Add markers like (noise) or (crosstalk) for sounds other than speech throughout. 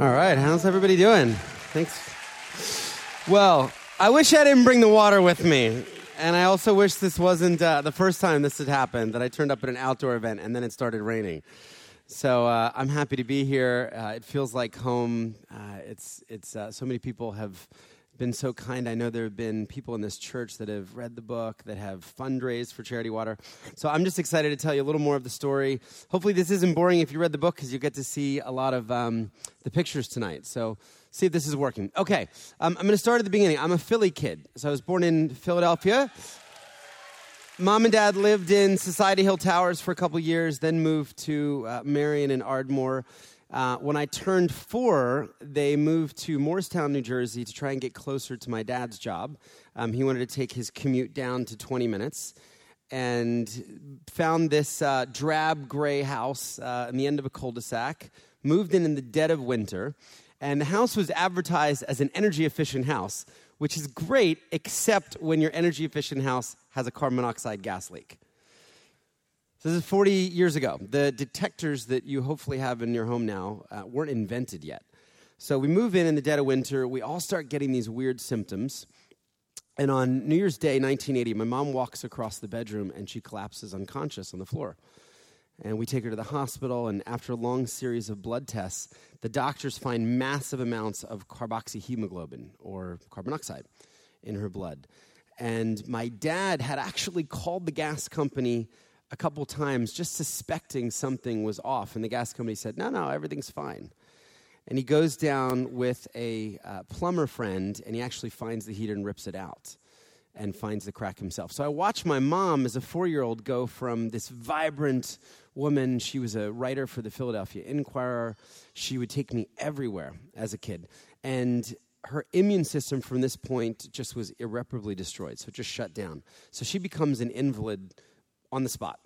All right, how's everybody doing? Thanks. Well, I wish I didn't bring the water with me. And I also wish this wasn't uh, the first time this had happened, that I turned up at an outdoor event and then it started raining. So uh, I'm happy to be here. Uh, it feels like home. Uh, it's, it's, uh, so many people have been so kind. I know there have been people in this church that have read the book, that have fundraised for Charity Water. So I'm just excited to tell you a little more of the story. Hopefully, this isn't boring if you read the book because you get to see a lot of um, the pictures tonight. So see if this is working. Okay, um, I'm going to start at the beginning. I'm a Philly kid. So I was born in Philadelphia. Mom and dad lived in Society Hill Towers for a couple years, then moved to uh, Merion and Ardmore. Uh, when I turned four, they moved to Morristown, New Jersey to try and get closer to my dad's job. Um, he wanted to take his commute down to 20 minutes and found this uh, drab gray house uh, in the end of a cul de sac, moved in in the dead of winter, and the house was advertised as an energy efficient house, which is great, except when your energy efficient house has a carbon monoxide gas leak. So this is 40 years ago. The detectors that you hopefully have in your home now uh, weren't invented yet. So we move in in the dead of winter. We all start getting these weird symptoms. And on New Year's Day, 1980, my mom walks across the bedroom and she collapses unconscious on the floor. And we take her to the hospital, and after a long series of blood tests, the doctors find massive amounts of carboxyhemoglobin, or carbon monoxide, in her blood. And my dad had actually called the gas company a couple times just suspecting something was off. And the gas company said, no, no, everything's fine. And he goes down with a uh, plumber friend and he actually finds the heater and rips it out and finds the crack himself. So I watched my mom as a four year old go from this vibrant woman. She was a writer for the Philadelphia Inquirer. She would take me everywhere as a kid. And her immune system from this point just was irreparably destroyed. So it just shut down. So she becomes an invalid on the spot.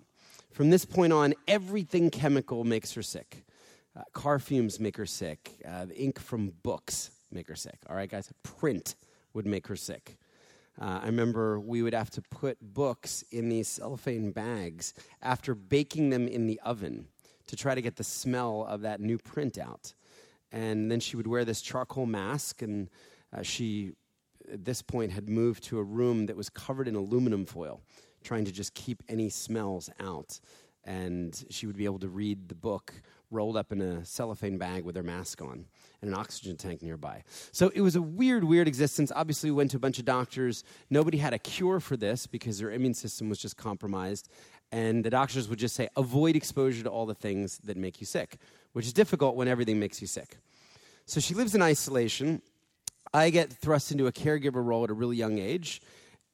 From this point on, everything chemical makes her sick. Uh, car fumes make her sick. Uh, the ink from books make her sick. All right, guys? Print would make her sick. Uh, I remember we would have to put books in these cellophane bags after baking them in the oven to try to get the smell of that new print out. And then she would wear this charcoal mask, and uh, she, at this point, had moved to a room that was covered in aluminum foil trying to just keep any smells out. And she would be able to read the book rolled up in a cellophane bag with her mask on and an oxygen tank nearby. So it was a weird, weird existence. Obviously, we went to a bunch of doctors. Nobody had a cure for this because their immune system was just compromised. And the doctors would just say, avoid exposure to all the things that make you sick, which is difficult when everything makes you sick. So she lives in isolation. I get thrust into a caregiver role at a really young age.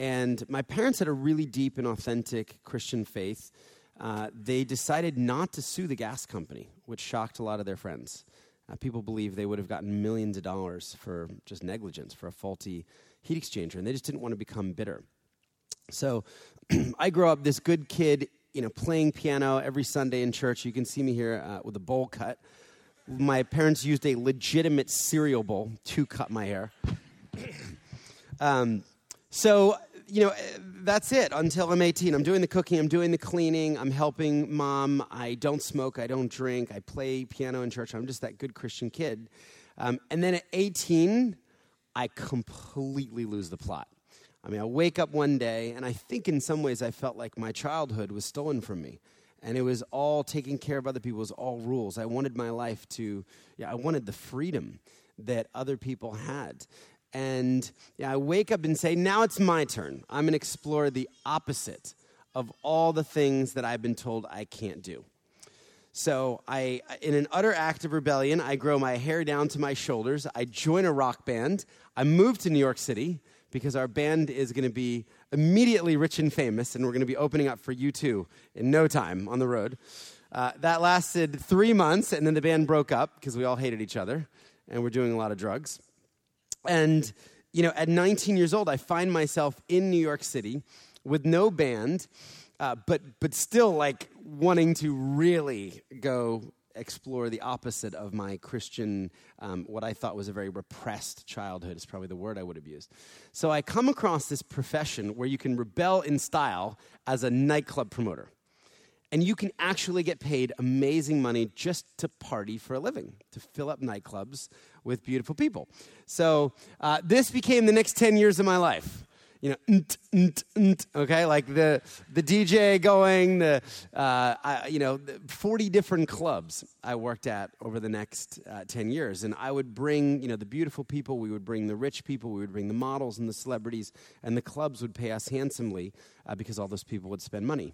And my parents had a really deep and authentic Christian faith. Uh, they decided not to sue the gas company, which shocked a lot of their friends. Uh, people believe they would have gotten millions of dollars for just negligence, for a faulty heat exchanger, and they just didn't want to become bitter. So (clears throat) I grew up this good kid, you know, playing piano every Sunday in church. You can see me here uh, with a bowl cut. My parents used a legitimate cereal bowl to cut my hair. (clears throat) um, so you know, that's it until I'm 18. I'm doing the cooking, I'm doing the cleaning, I'm helping mom. I don't smoke, I don't drink, I play piano in church. I'm just that good Christian kid. Um, and then at 18, I completely lose the plot. I mean, I wake up one day, and I think in some ways I felt like my childhood was stolen from me. And it was all taking care of other people, it was all rules. I wanted my life to, yeah, I wanted the freedom that other people had. And yeah, I wake up and say, now it's my turn. I'm going to explore the opposite of all the things that I've been told I can't do. So, I, in an utter act of rebellion, I grow my hair down to my shoulders. I join a rock band. I move to New York City because our band is going to be immediately rich and famous, and we're going to be opening up for U2 in no time on the road. Uh, that lasted three months, and then the band broke up because we all hated each other, and we're doing a lot of drugs. And, you know, at 19 years old, I find myself in New York City with no band, uh, but, but still like wanting to really go explore the opposite of my Christian, um, what I thought was a very repressed childhood, is probably the word I would have used. So I come across this profession where you can rebel in style as a nightclub promoter. And you can actually get paid amazing money just to party for a living, to fill up nightclubs with beautiful people. So uh, this became the next 10 years of my life you know, okay, like the the DJ going, the uh, I, you know, 40 different clubs I worked at over the next uh, 10 years, and I would bring you know the beautiful people, we would bring the rich people, we would bring the models and the celebrities, and the clubs would pay us handsomely uh, because all those people would spend money.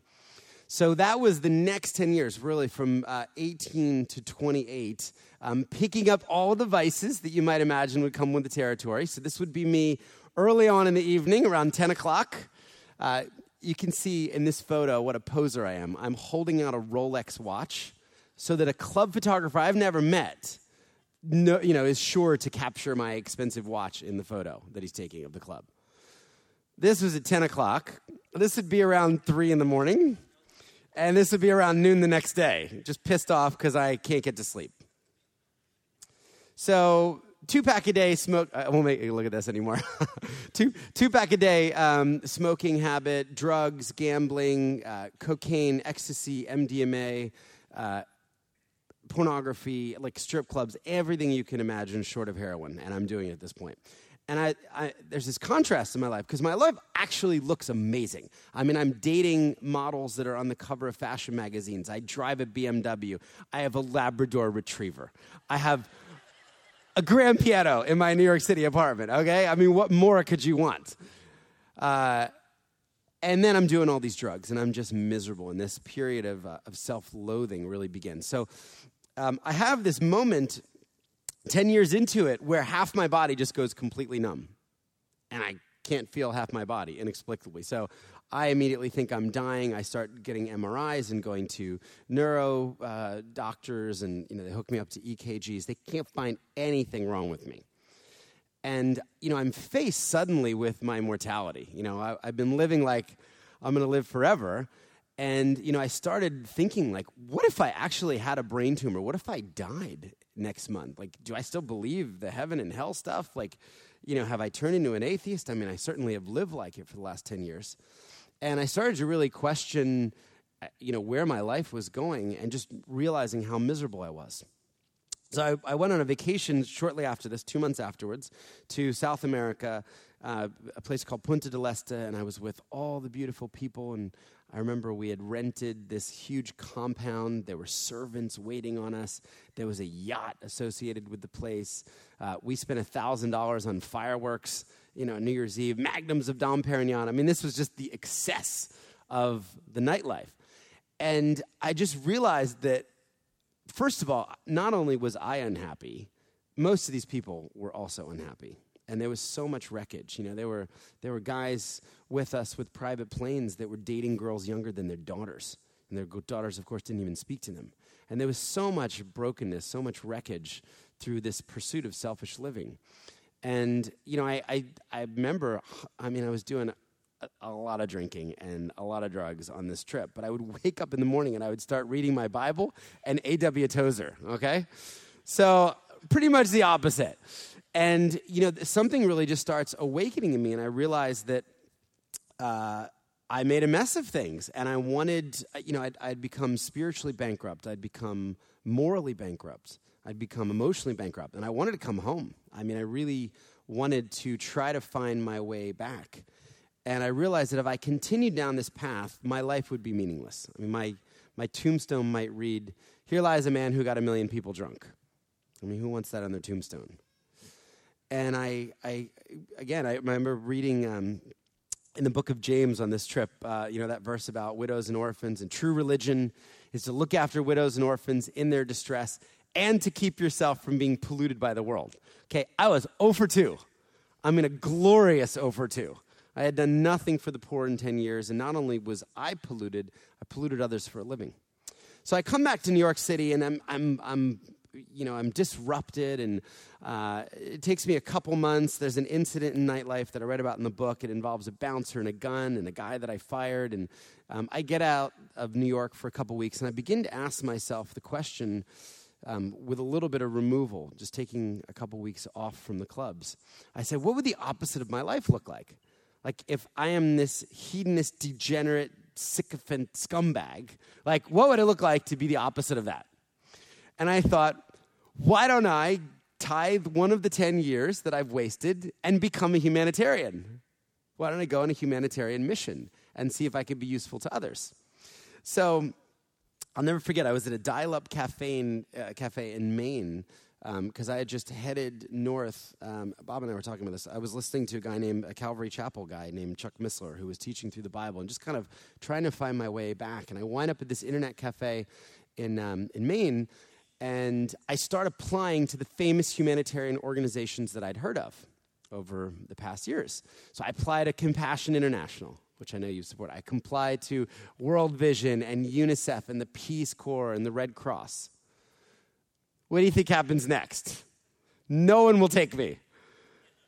So that was the next 10 years, really from uh, 18 to 28, um, picking up all the vices that you might imagine would come with the territory. So this would be me early on in the evening, around 10 o'clock. Uh, you can see in this photo what a poser I am. I'm holding out a Rolex watch so that a club photographer I've never met no, you know, is sure to capture my expensive watch in the photo that he's taking of the club. This was at 10 o'clock. This would be around 3 in the morning. And this would be around noon the next day. Just pissed off because I can't get to sleep. So two pack a day smoke. I won't make you look at this anymore. (laughs) two two pack a day um, smoking habit, drugs, gambling, uh, cocaine, ecstasy, MDMA, uh, pornography, like strip clubs, everything you can imagine short of heroin, and I'm doing it at this point. And I, I there's this contrast in my life because my life actually looks amazing. I mean, I'm dating models that are on the cover of fashion magazines. I drive a BMW. I have a Labrador Retriever. I have a grand piano in my New York City apartment, okay? I mean, what more could you want? Uh, and then I'm doing all these drugs, and I'm just miserable, and this period of, uh, of self loathing really begins. So um, I have this moment 10 years into it where half my body just goes completely numb, and I can't feel half my body inexplicably. So I immediately think I'm dying. I start getting MRIs and going to neuro uh, doctors, and you know they hook me up to EKGs. They can't find anything wrong with me. And you know I'm faced suddenly with my mortality. You know I, I've been living like I'm going to live forever, and you know I started thinking like, what if I actually had a brain tumor? What if I died next month? Like, do I still believe the heaven and hell stuff? Like, you know, have I turned into an atheist? I mean, I certainly have lived like it for the last ten years. And I started to really question, uh, you know, where my life was going and just realizing how miserable I was. So I, I went on a vacation shortly after this, two months afterwards, to South America, uh, a place called Punta del Este, and I was with all the beautiful people. And I remember we had rented this huge compound. There were servants waiting on us. There was a yacht associated with the place. Uh, we spent $1,000 on fireworks you know, New Year's Eve, magnums of Dom Perignon. I mean, this was just the excess of the nightlife. And I just realized that, first of all, not only was I unhappy, most of these people were also unhappy. And there was so much wreckage. You know, there were, there were guys with us with private planes that were dating girls younger than their daughters. And their daughters, of course, didn't even speak to them. And there was so much brokenness, so much wreckage through this pursuit of selfish living. And, you know, I, I, I remember, I mean, I was doing a, a, lot of drinking and a lot of drugs on this trip, but I would (laughs) wake up in the morning and I would start reading my Bible and A.W. Tozer, okay? So, pretty much the opposite. And, you know, something really just starts awakening in me, and I realized that uh, I made a mess of things, and I wanted, you know, I'd, I'd become spiritually bankrupt, I'd become morally bankrupt. I'd become emotionally bankrupt. And I wanted to come home. I mean, I really wanted to try to find my way back. And I realized that if I continued down this path, my life would be meaningless. I mean, my, my tombstone might read, Here lies a man who got a million people drunk. I mean, who wants that on their tombstone? And I, I again, I remember reading um, in the book of James on this trip, uh, you know, that verse about widows and orphans. And true religion is to look after widows and orphans in their distress and to keep yourself from being polluted by the world. Okay, I was 0 for 2. I'm in a glorious 0 for 2. I had done nothing for the poor in 10 years, and not only was I polluted, I polluted others for a living. So I come back to New York City, and I'm, I'm, I'm you know, I'm disrupted, and uh, it takes me a couple months. There's an incident in nightlife that I read about in the book. It involves a bouncer and a gun and a guy that I fired, and um, I get out of New York for a couple weeks, and I begin to ask myself the question um, with a little bit of removal, just taking a couple weeks off from the clubs. I said, what would the opposite of my life look like? Like if I am this hedonist, degenerate, sycophant scumbag. Like, what would it look like to be the opposite of that? And I thought, why don't I tithe one of the 10 years that I've wasted and become a humanitarian? Why don't I go on a humanitarian mission and see if I could be useful to others? So I'll never forget, I was at a dial up cafe in, uh, cafe in Maine because um, I had just headed north. Um, Bob and I were talking about this. I was listening to a guy named a Calvary Chapel guy named Chuck Missler who was teaching through the Bible and just kind of trying to find my way back. And I wind up at this internet cafe in um, in Maine, and I start applying to the famous humanitarian organizations that I'd heard of over the past years. So I applied to Compassion International, which I know you support. I applied to World Vision and UNICEF and the Peace Corps and the Red Cross. What do you think happens next? No one will take me.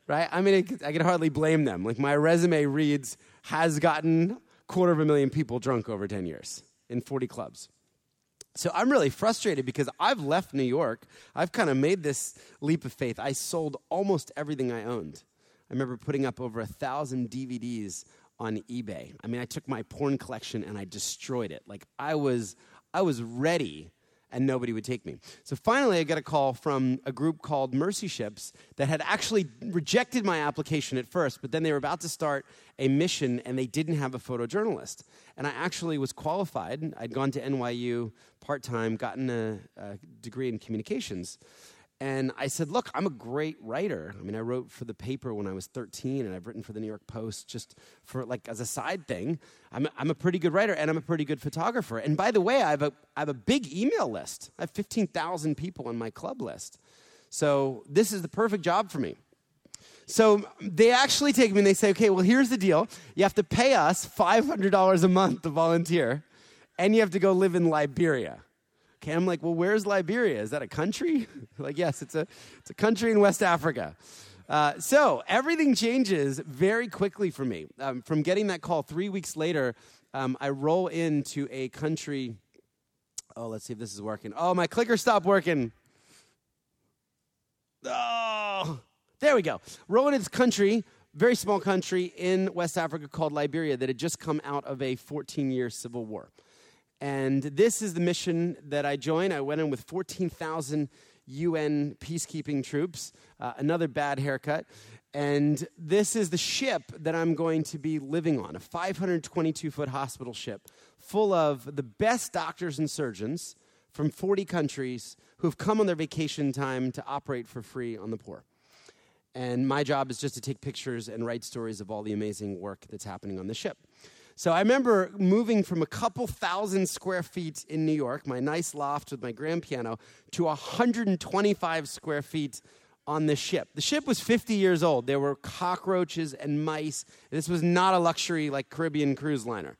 Right? I mean, I can hardly blame them. Like, my resume reads, has gotten quarter of a million people drunk over 10 years in 40 clubs. So I'm really frustrated because I've left New York. I've kind of made this leap of faith. I sold almost everything I owned. I remember putting up over a thousand DVDs on eBay. I mean, I took my porn collection and I destroyed it. Like I was, I was ready and nobody would take me. So finally, I got a call from a group called Mercy Ships that had actually rejected my application at first, but then they were about to start a mission and they didn't have a photojournalist. And I actually was qualified. I'd gone to NYU part time, gotten a, a degree in communications. And I said, Look, I'm a great writer. I mean, I wrote for the paper when I was 13, and I've written for the New York Post just for like as a side thing. I'm a, I'm a pretty good writer, and I'm a pretty good photographer. And by the way, I have a, I have a big email list. I have 15,000 people on my club list. So this is the perfect job for me. So they actually take me and they say, Okay, well, here's the deal. You have to pay us $500 a month to volunteer, and you have to go live in Liberia. Okay, I'm like, well, where's Liberia? Is that a country? (laughs) like, yes, it's a, it's a country in West Africa. Uh, so everything changes very quickly for me. Um, from getting that call three weeks later, um, I roll into a country. Oh, let's see if this is working. Oh, my clicker stopped working. Oh, there we go. Roll into country, very small country in West Africa called Liberia that had just come out of a 14 year civil war. And this is the mission that I joined. I went in with 14,000 UN peacekeeping troops, uh, another bad haircut. And this is the ship that I'm going to be living on a 522 foot hospital ship full of the best doctors and surgeons from 40 countries who've come on their vacation time to operate for free on the poor. And my job is just to take pictures and write stories of all the amazing work that's happening on the ship. So I remember moving from a couple thousand square feet in New York, my nice loft with my grand piano, to 125 square feet on the ship. The ship was 50 years old. There were cockroaches and mice. This was not a luxury like Caribbean cruise liner.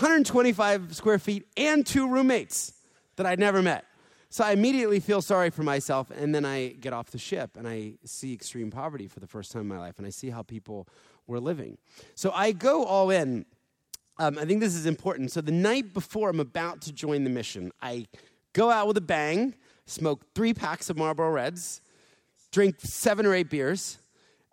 125 square feet and two roommates that I'd never met. So I immediately feel sorry for myself, and then I get off the ship and I see extreme poverty for the first time in my life, and I see how people were living. So I go all in. Um, I think this is important. So the night before I'm about to join the mission, I go out with a bang, smoke three packs of Marlboro Reds, drink seven or eight beers,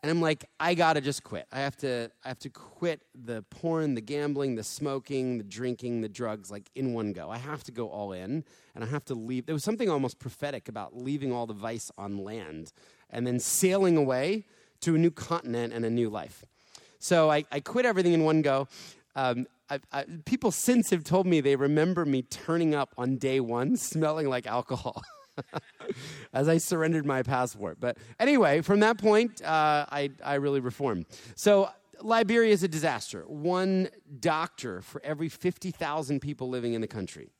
and I'm like, I gotta just quit. I have to, I have to quit the porn, the gambling, the smoking, the drinking, the drugs, like in one go. I have to go all in, and I have to leave. There was something almost prophetic about leaving all the vice on land and then sailing away to a new continent and a new life. So I, I quit everything in one go. Um, I, I, people since have told me they remember me turning up on day one (laughs) smelling like alcohol (laughs) as I surrendered my passport. But anyway, from that point, uh, I, I really reformed. So Liberia is a disaster. One doctor for every 50,000 people living in the country.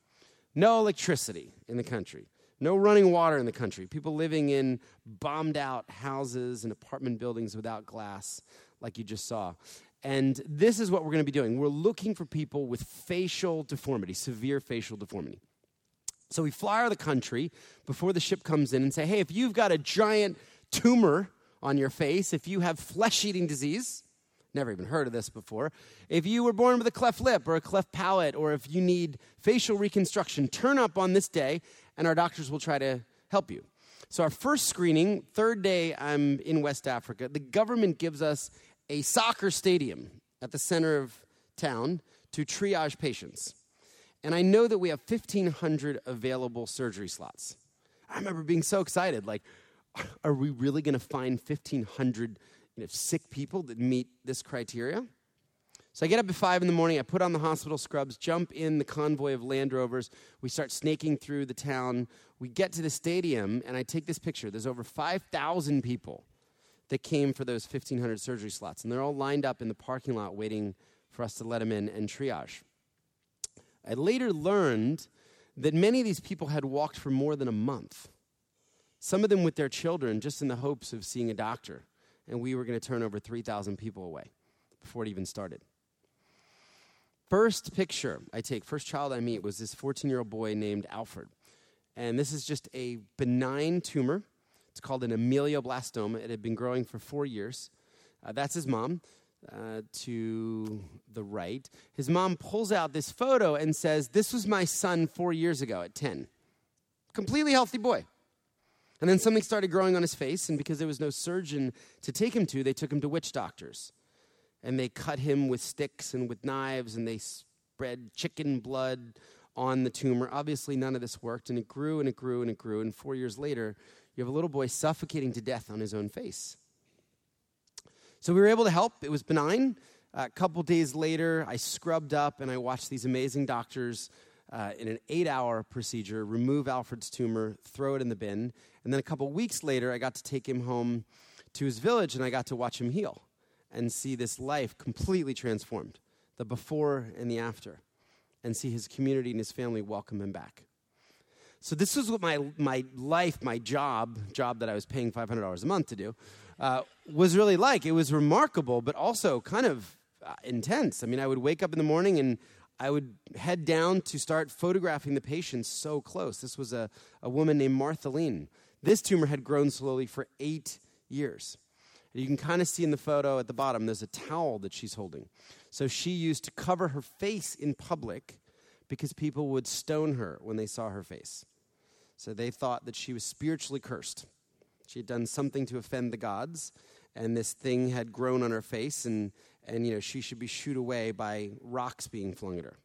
No electricity in the country. No running water in the country. People living in bombed out houses and apartment buildings without glass like you just saw. And this is what we're going to be doing. We're looking for people with facial deformity, severe facial deformity. So we fly out of the country before the ship comes in and say, hey, if you've got a giant tumor on your face, if you have flesh eating disease, never even heard of this before, if you were born with a cleft lip or a cleft palate, or if you need facial reconstruction, turn up on this day and our doctors will try to help you. So, our first screening, third day I'm in West Africa, the government gives us a soccer stadium at the center of town to triage patients. And I know that we have 1,500 available surgery slots. I remember being so excited. Like, (laughs) are we really going to find 1,500 you know, sick people that meet this criteria? So I get up at five in the morning, I put on the hospital scrubs, jump in the convoy of Land Rovers. We start snaking through the town. We get to the stadium, and I take this picture. There's over 5,000 people that came for those 1,500 surgery slots, and they're all lined up in the parking lot waiting for us to let them in and triage. I later learned that many of these people had walked for more than a month, some of them with their children, just in the hopes of seeing a doctor. And we were going to turn over 3,000 people away before it even started. First picture I take, first child I meet was this 14 year old boy named Alfred. And this is just a benign tumor. It's called an ameloblastoma. It had been growing for four years. Uh, that's his mom uh, to the right. His mom pulls out this photo and says, This was my son four years ago at 10. Completely healthy boy. And then something started growing on his face, and because there was no surgeon to take him to, they took him to witch doctors and they cut him with sticks and with knives and they spread chicken blood on the tumor. Obviously, none of this worked, and it grew and it grew and it grew. And four years later, you have a little boy suffocating to death on his own face. So we were able to help. It was benign. a couple days later, I scrubbed up and I watched these amazing doctors uh, in an eight hour procedure remove Alfred's tumor, throw it in the bin. And then a couple weeks later, I got to take him home to his village and I got to watch him heal and see this life completely transformed the before and the after, and see his community and his family welcome him back. So, this was what my, my life, my job, job that I was paying $500 a month to do, uh, was really like. It was remarkable, but also kind of uh, intense. I mean, I would wake up in the morning and I would head down to start photographing the patients so close. This was a, a woman named Martha Lean. This tumor had grown slowly for eight years. You can kind of see in the photo at the bottom, there's a towel that she's holding. So she used to cover her face in public because people would stone her when they saw her face. So they thought that she was spiritually cursed. She had done something to offend the gods, and this thing had grown on her face, and, and you know, she should be shooed away by rocks being flung at her.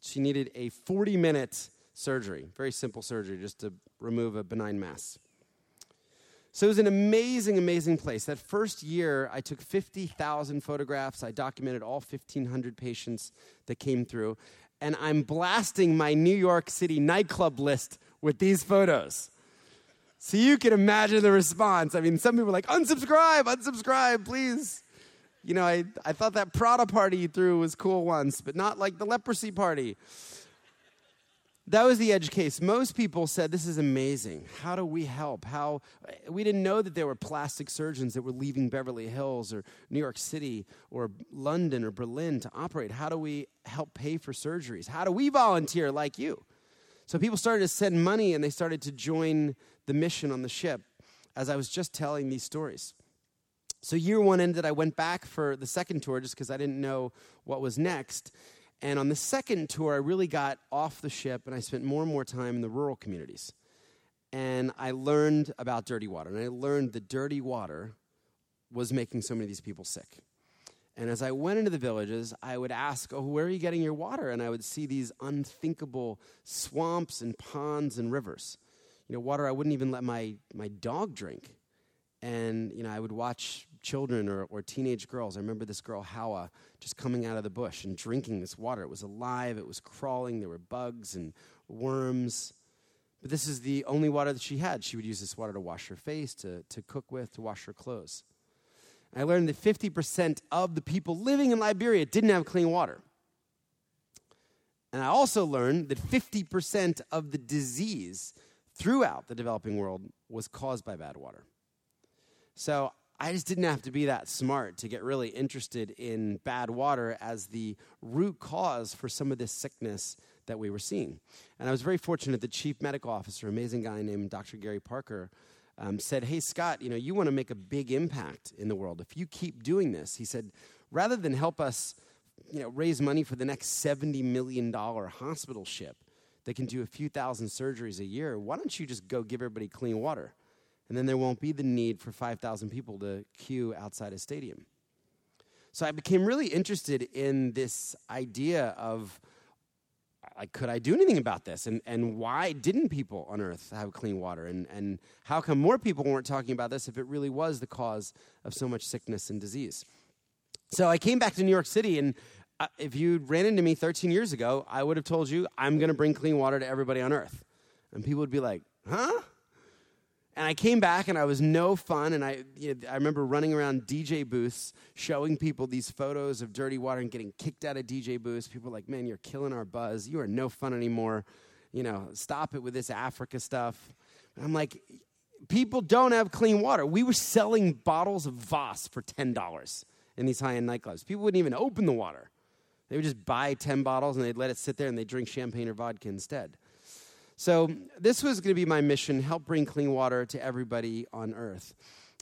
She needed a 40 minute surgery, very simple surgery, just to remove a benign mass. So it was an amazing, amazing place. That first year, I took 50,000 photographs. I documented all 1,500 patients that came through. And I'm blasting my New York City nightclub list with these photos. So you can imagine the response. I mean, some people were like, unsubscribe, unsubscribe, please. You know, I, I thought that Prada party you threw was cool once, but not like the leprosy party. That was the edge case. Most people said, This is amazing. How do we help? How we didn't know that there were plastic surgeons that were leaving Beverly Hills or New York City or London or Berlin to operate. How do we help pay for surgeries? How do we volunteer like you? So people started to send money and they started to join the mission on the ship as I was just telling these stories. So year one ended, I went back for the second tour just because I didn't know what was next. And on the second tour, I really got off the ship and I spent more and more time in the rural communities. And I learned about dirty water. And I learned that dirty water was making so many of these people sick. And as I went into the villages, I would ask, Oh, where are you getting your water? And I would see these unthinkable swamps and ponds and rivers. You know, water I wouldn't even let my, my dog drink. And, you know, I would watch children or, or teenage girls. I remember this girl, Hawa, just coming out of the bush and drinking this water. It was alive, it was crawling, there were bugs and worms. But this is the only water that she had. She would use this water to wash her face, to, to cook with, to wash her clothes. I learned that 50% of the people living in Liberia didn't have clean water. And I also learned that 50% of the disease throughout the developing world was caused by bad water. So I just didn't have to be that smart to get really interested in bad water as the root cause for some of this sickness that we were seeing. And I was very fortunate the chief medical officer, amazing guy named Dr. Gary Parker, um, said, Hey, Scott, you know, you want to make a big impact in the world. If you keep doing this, he said, rather than help us you know, raise money for the next $70 million hospital ship that can do a few thousand surgeries a year, why don't you just go give everybody clean water? And then there won't be the need for 5,000 people to queue outside a stadium. So I became really interested in this idea of like, could I do anything about this? And, and why didn't people on earth have clean water? And, and how come more people weren't talking about this if it really was the cause of so much sickness and disease? So I came back to New York City, and uh, if you ran into me 13 years ago, I would have told you, I'm going to bring clean water to everybody on earth. And people would be like, huh? And I came back and I was no fun. And I, you know, I remember running around DJ booths showing people these photos of dirty water and getting kicked out of DJ booths. People were like, man, you're killing our buzz. You are no fun anymore. You know, stop it with this Africa stuff. And I'm like, people don't have clean water. We were selling bottles of Voss for $10 in these high end nightclubs. People wouldn't even open the water. They would just buy 10 bottles and they'd let it sit there and they'd drink champagne or vodka instead. So, this was going to be my mission help bring clean water to everybody on earth.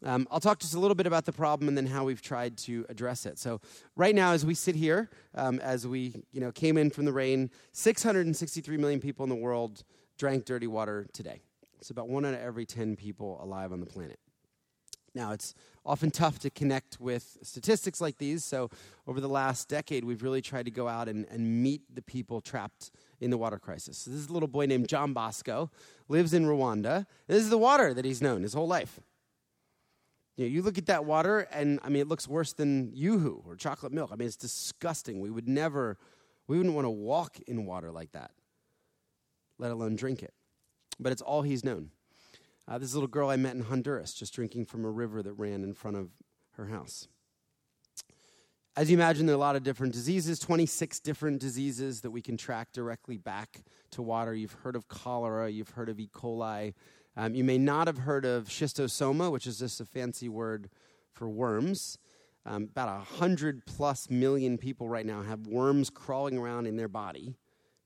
Um, I'll talk just a little bit about the problem and then how we've tried to address it. So, right now, as we sit here, um, as we you know came in from the rain, 663 million people in the world drank dirty water today. It's about one out of every 10 people alive on the planet. Now, it's often tough to connect with statistics like these, so over the last decade, we've really tried to go out and, and meet the people trapped in the water crisis. So this is a little boy named John Bosco, lives in Rwanda. This is the water that he's known his whole life. You, know, you look at that water, and I mean, it looks worse than Yoo-hoo or chocolate milk. I mean, it's disgusting. We would never, we wouldn't want to walk in water like that, let alone drink it. But it's all he's known. Uh, this little girl I met in Honduras, just drinking from a river that ran in front of her house. As you imagine, there are a lot of different diseases, 26 different diseases that we can track directly back to water. You've heard of cholera, you've heard of E. coli. Um, you may not have heard of schistosoma, which is just a fancy word for worms. Um, about 100 plus million people right now have worms crawling around in their body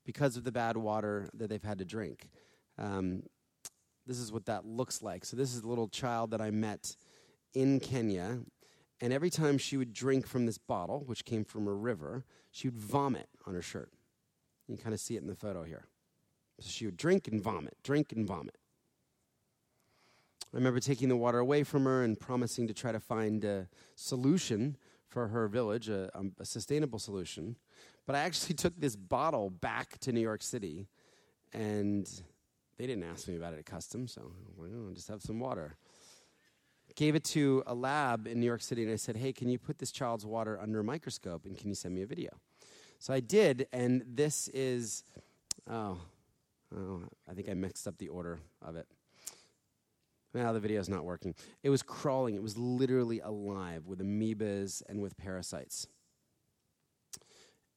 because of the bad water that they've had to drink. Um, this is what that looks like. So, this is a little child that I met in Kenya. And every time she would drink from this bottle, which came from a river, she would vomit on her shirt. You can kind of see it in the photo here. So she would drink and vomit, drink and vomit. I remember taking the water away from her and promising to try to find a solution for her village, a, um, a sustainable solution. But I actually (laughs) took this bottle back to New York City, and they didn't ask me about it at customs, so well, just have some water gave it to a lab in New York City and I said, hey, can you put this child's water under a microscope and can you send me a video? So I did, and this is, oh, oh I think I mixed up the order of it. Now the video's not working. It was crawling, it was literally alive with amoebas and with parasites.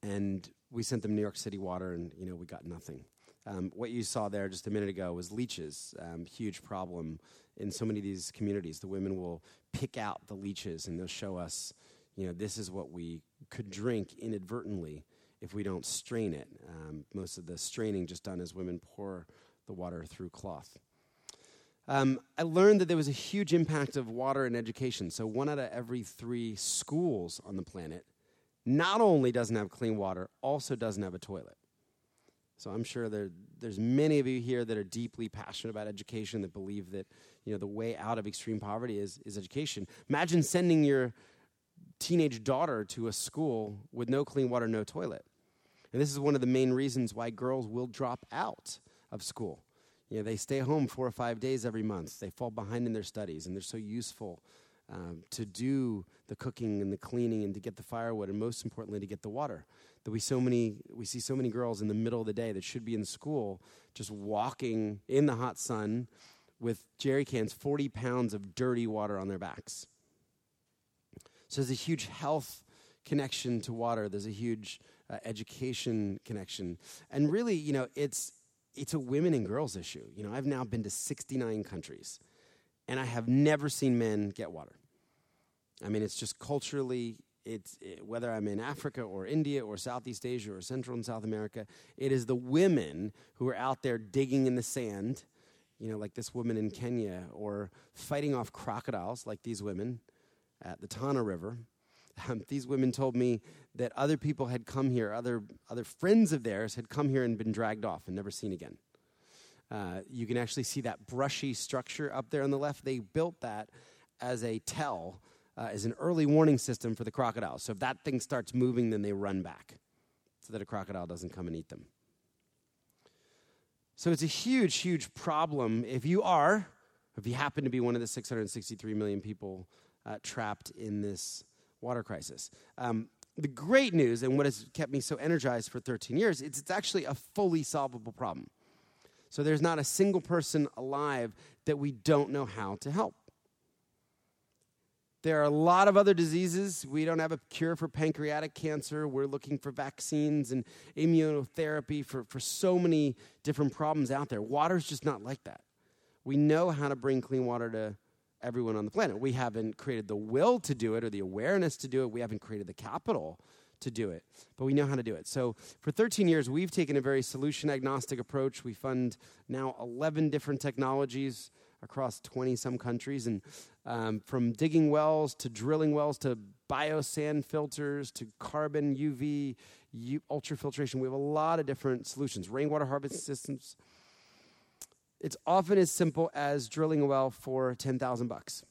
And we sent them New York City water, and you know we got nothing. Um, what you saw there just a minute ago was leeches, um, huge problem in so many of these communities. The women will pick out the leeches and they'll show us, you know, this is what we could drink inadvertently if we don't strain it. Um, most of the straining just done as women pour the water through cloth. Um, I learned that there was a huge impact of water in education. So, one out of every three schools on the planet not only doesn't have clean water, also doesn't have a toilet. So I'm sure there, there's many of you here that are deeply passionate about education that believe that you know the way out of extreme poverty is, is education. Imagine sending your teenage daughter to a school with no clean water, no toilet. And this is one of the main reasons why girls will drop out of school. You know, they stay home four or five days every month. They fall behind in their studies, and they're so useful um, to do the cooking and the cleaning and to get the firewood, and most importantly, to get the water. That we so many we see so many girls in the middle of the day that should be in school just walking in the hot sun with jerry cans 40 pounds of dirty water on their backs. So there's a huge health connection to water. There's a huge uh, education connection. And really you know it's it's a women and girls issue. You know i've now been to 69 countries and i have never seen men get water i mean it's just culturally it's it, whether I'm in Africa or India or Southeast Asia or Central and South America, it is the women who are out there digging in the sand, you know, like this woman in Kenya, or fighting off crocodiles, like these women at the Tana River. Um, these women told me that other people had come here, other, other friends of theirs had come here and been dragged off and never seen again. Uh, you can actually see that brushy structure up there on the left. They built that as a tell uh, is an early warning system for the crocodiles. So if that thing starts moving, then they run back so that a crocodile doesn't come and eat them. So it's a huge, huge problem if you are, if you happen to be one of the 663 million people uh, trapped in this water crisis. Um, the great news, and what has kept me so energized for 13 years, is it's actually a fully solvable problem. So there's not a single person alive that we don't know how to help. There are a lot of other diseases. We don't have a cure for pancreatic cancer. We're looking for vaccines and immunotherapy for, for so many different problems out there. Water's just not like that. We know how to bring clean water to everyone on the planet. We haven't created the will to do it or the awareness to do it. We haven't created the capital to do it, but we know how to do it. So for 13 years, we've taken a very solution agnostic approach. We fund now 11 different technologies across 20 some countries, and um, from digging wells to drilling wells to biosand filters to carbon UV U- ultrafiltration. We have a lot of different solutions, rainwater harvest systems. It's often as simple as drilling a well for 10,000 bucks.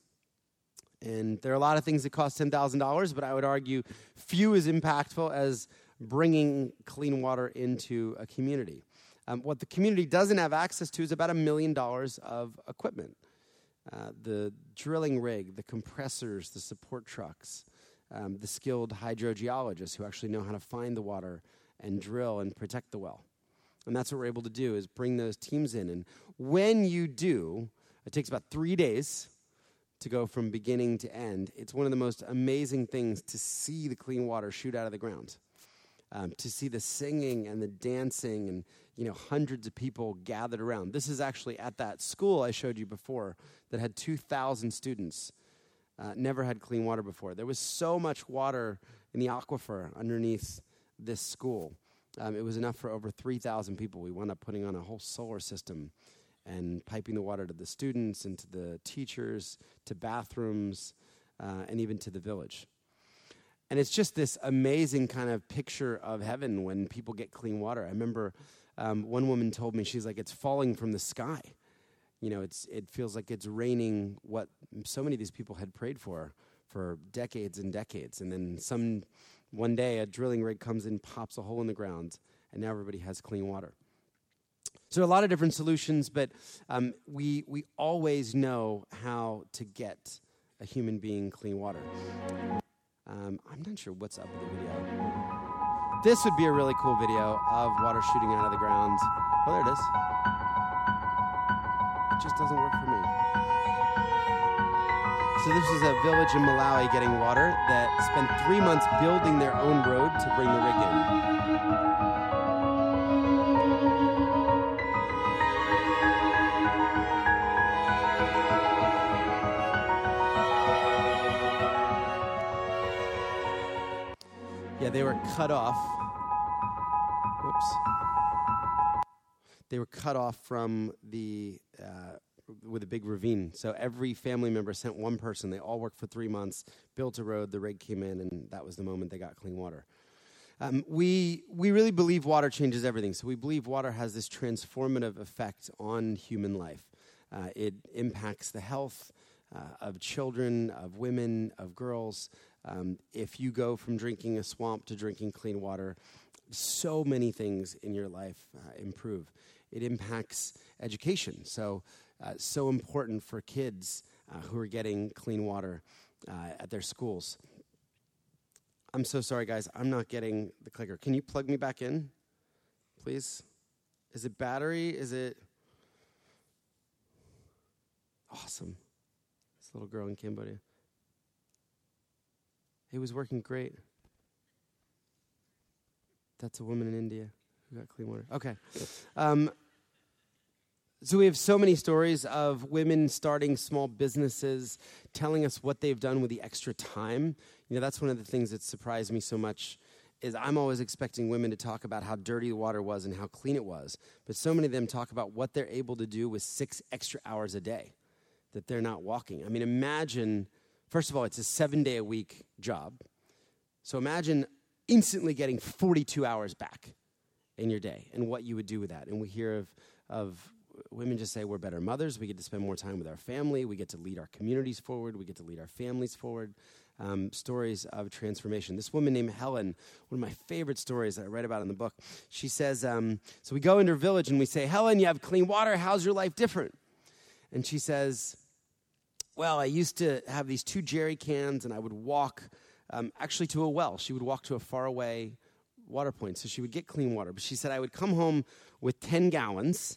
And there are a lot of things that cost $10,000, but I would argue few as impactful as bringing clean water into a community. Um, what the community doesn't have access to is about a million dollars of equipment uh, the drilling rig, the compressors, the support trucks, um, the skilled hydrogeologists who actually know how to find the water and drill and protect the well. And that's what we're able to do is bring those teams in. And when you do, it takes about three days to go from beginning to end. It's one of the most amazing things to see the clean water shoot out of the ground. Um, to see the singing and the dancing and you know hundreds of people gathered around this is actually at that school i showed you before that had 2000 students uh, never had clean water before there was so much water in the aquifer underneath this school um, it was enough for over 3000 people we wound up putting on a whole solar system and piping the water to the students and to the teachers, to bathrooms, uh, and even to the village. And it's just this amazing kind of picture of heaven when people get clean water. I remember um, one woman told me, she's like, it's falling from the sky. You know, it's, it feels like it's raining what so many of these people had prayed for for decades and decades. And then some one day a drilling rig comes in, pops a hole in the ground, and now everybody has clean water. So, a lot of different solutions, but um, we, we always know how to get a human being clean water. Um, I'm not sure what's up with the video. This would be a really cool video of water shooting out of the ground. Oh, there it is. It just doesn't work for me. So, this is a village in Malawi getting water that spent three months building their own road to bring the rig in. Cut off. Whoops. They were cut off from the uh, with a big ravine. So every family member sent one person. They all worked for three months, built a road. The rig came in, and that was the moment they got clean water. Um, we we really believe water changes everything. So we believe water has this transformative effect on human life. Uh, it impacts the health uh, of children, of women, of girls. Um, if you go from drinking a swamp to drinking clean water, so many things in your life uh, improve. It impacts education. So, uh, so important for kids uh, who are getting clean water uh, at their schools. I'm so sorry, guys. I'm not getting the clicker. Can you plug me back in, please? Is it battery? Is it. Awesome. This little girl in Cambodia. It was working great. That's a woman in India who got clean water. Okay. Um, so we have so many stories of women starting small businesses, telling us what they've done with the extra time. You know, that's one of the things that surprised me so much is I'm always expecting women to talk about how dirty the water was and how clean it was. But so many of them talk about what they're able to do with six extra hours a day that they're not walking. I mean, imagine First of all, it's a seven day a week job. So imagine instantly getting 42 hours back in your day and what you would do with that. And we hear of, of women just say we're better mothers. We get to spend more time with our family. We get to lead our communities forward. We get to lead our families forward. Um, stories of transformation. This woman named Helen, one of my favorite stories that I read about in the book, she says, um, So we go into her village and we say, Helen, you have clean water. How's your life different? And she says, Well, I used to have these two jerry cans and I would walk um, actually to a well. She would walk to a faraway water point. So she would get clean water. But she said, I would come home with 10 gallons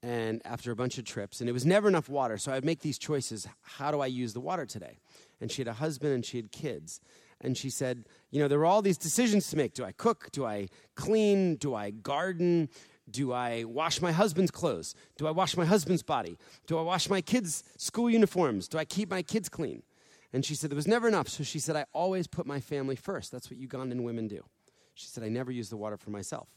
and after a bunch of trips, and it was never enough water. So I'd make these choices. How do I use the water today? And she had a husband and she had kids. And she said, You know, there were all these decisions to make. Do I cook? Do I clean? Do I garden? Do I wash my husband's clothes? Do I wash my husband's body? Do I wash my kids' school uniforms? Do I keep my kids clean? And she said, There was never enough. So she said, I always put my family first. That's what Ugandan women do. She said, I never use the water for myself.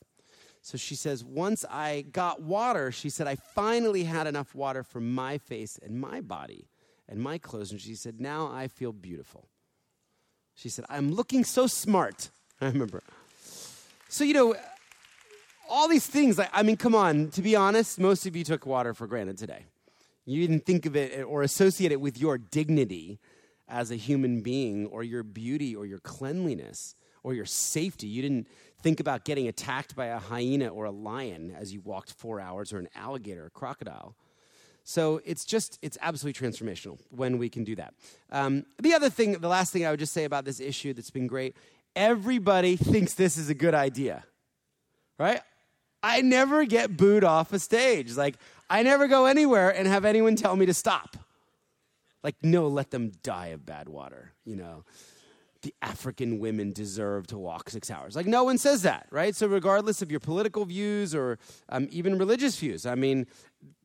So she says, once I got water, she said, I finally had enough water for my face and my body and my clothes. And she said, now I feel beautiful. She said, I'm looking so smart. (laughs) I remember. So, you know, all these things, I mean, come on, to be honest, most of you took water for granted today. You didn't think of it or associate it with your dignity as a human being or your beauty or your cleanliness or your safety. You didn't think about getting attacked by a hyena or a lion as you walked four hours or an alligator or a crocodile. So it's just, it's absolutely transformational when we can do that. Um, the other thing, the last thing I would just say about this issue that's been great everybody thinks this is a good idea, right? I never get booed off a stage. Like, I never go anywhere and have anyone tell me to stop. Like, no, let them die of bad water, you know the African women deserve to walk six hours. Like, no one says that, right? So, regardless of your political views or um, even religious views, I mean,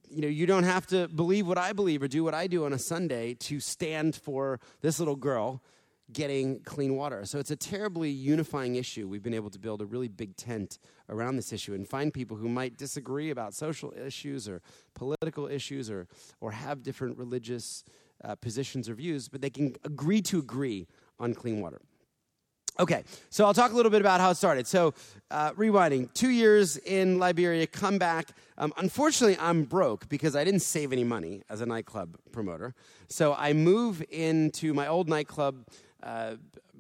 you know, you don't have to believe what I believe or do what I do on a Sunday to stand for this little girl getting clean water. So it's a terribly unifying issue. We've been able to build a really big tent around this issue and find people who might disagree about social issues or political issues or, or have different religious uh, positions or views, but they can agree to agree on clean water. Okay, so I'll talk a little bit about how it started. So, uh, rewinding, two years in Liberia, come back. Um, unfortunately, I'm broke because I didn't save any money as a nightclub promoter. So, I move into my old nightclub